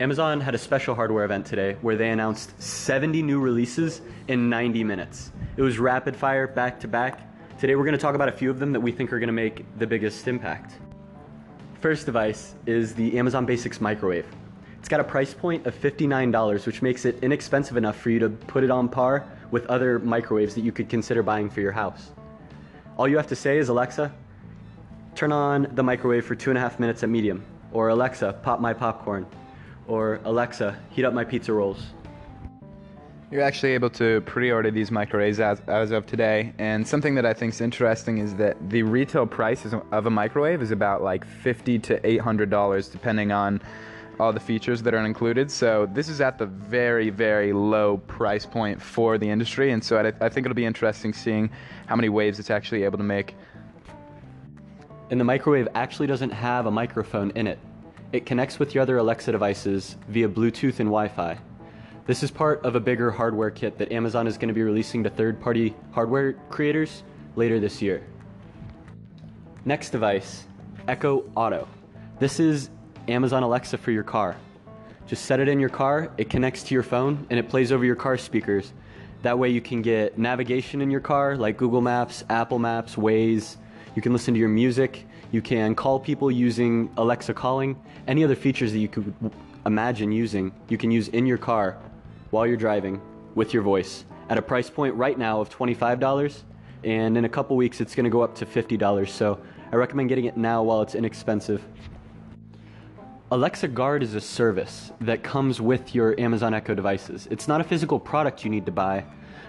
Amazon had a special hardware event today where they announced 70 new releases in 90 minutes. It was rapid fire, back to back. Today we're going to talk about a few of them that we think are going to make the biggest impact. First device is the Amazon Basics Microwave. It's got a price point of $59, which makes it inexpensive enough for you to put it on par with other microwaves that you could consider buying for your house. All you have to say is, Alexa, turn on the microwave for two and a half minutes at medium, or Alexa, pop my popcorn, or Alexa, heat up my pizza rolls. You're actually able to pre-order these microwaves as, as of today, and something that I think is interesting is that the retail price of a microwave is about like fifty to eight hundred dollars, depending on all the features that are included. So this is at the very, very low price point for the industry, and so I, I think it'll be interesting seeing how many waves it's actually able to make. And the microwave actually doesn't have a microphone in it. It connects with your other Alexa devices via Bluetooth and Wi-Fi. This is part of a bigger hardware kit that Amazon is going to be releasing to third-party hardware creators later this year. Next device, Echo Auto. This is Amazon Alexa for your car. Just set it in your car, it connects to your phone, and it plays over your car speakers. That way you can get navigation in your car like Google Maps, Apple Maps, Waze. You can listen to your music. You can call people using Alexa calling. Any other features that you could imagine using, you can use in your car while you're driving with your voice at a price point right now of $25 and in a couple weeks it's going to go up to $50 so I recommend getting it now while it's inexpensive. Alexa Guard is a service that comes with your Amazon Echo devices. It's not a physical product you need to buy,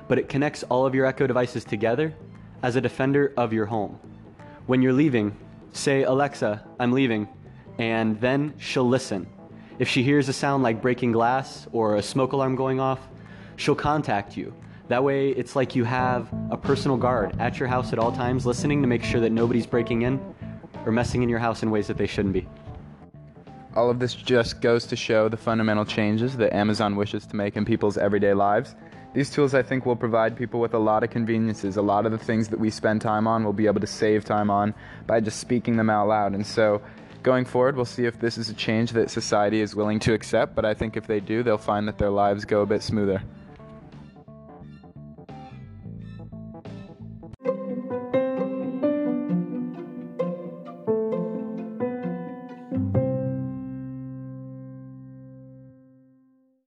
but it connects all of your Echo devices together as a defender of your home. When you're leaving, say, Alexa, I'm leaving, and then she'll listen if she hears a sound like breaking glass or a smoke alarm going off, she'll contact you. That way, it's like you have a personal guard at your house at all times listening to make sure that nobody's breaking in or messing in your house in ways that they shouldn't be. All of this just goes to show the fundamental changes that Amazon wishes to make in people's everyday lives. These tools, I think, will provide people with a lot of conveniences. A lot of the things that we spend time on, we'll be able to save time on by just speaking them out loud. And so, Going forward, we'll see if this is a change that society is willing to accept, but I think if they do, they'll find that their lives go a bit smoother.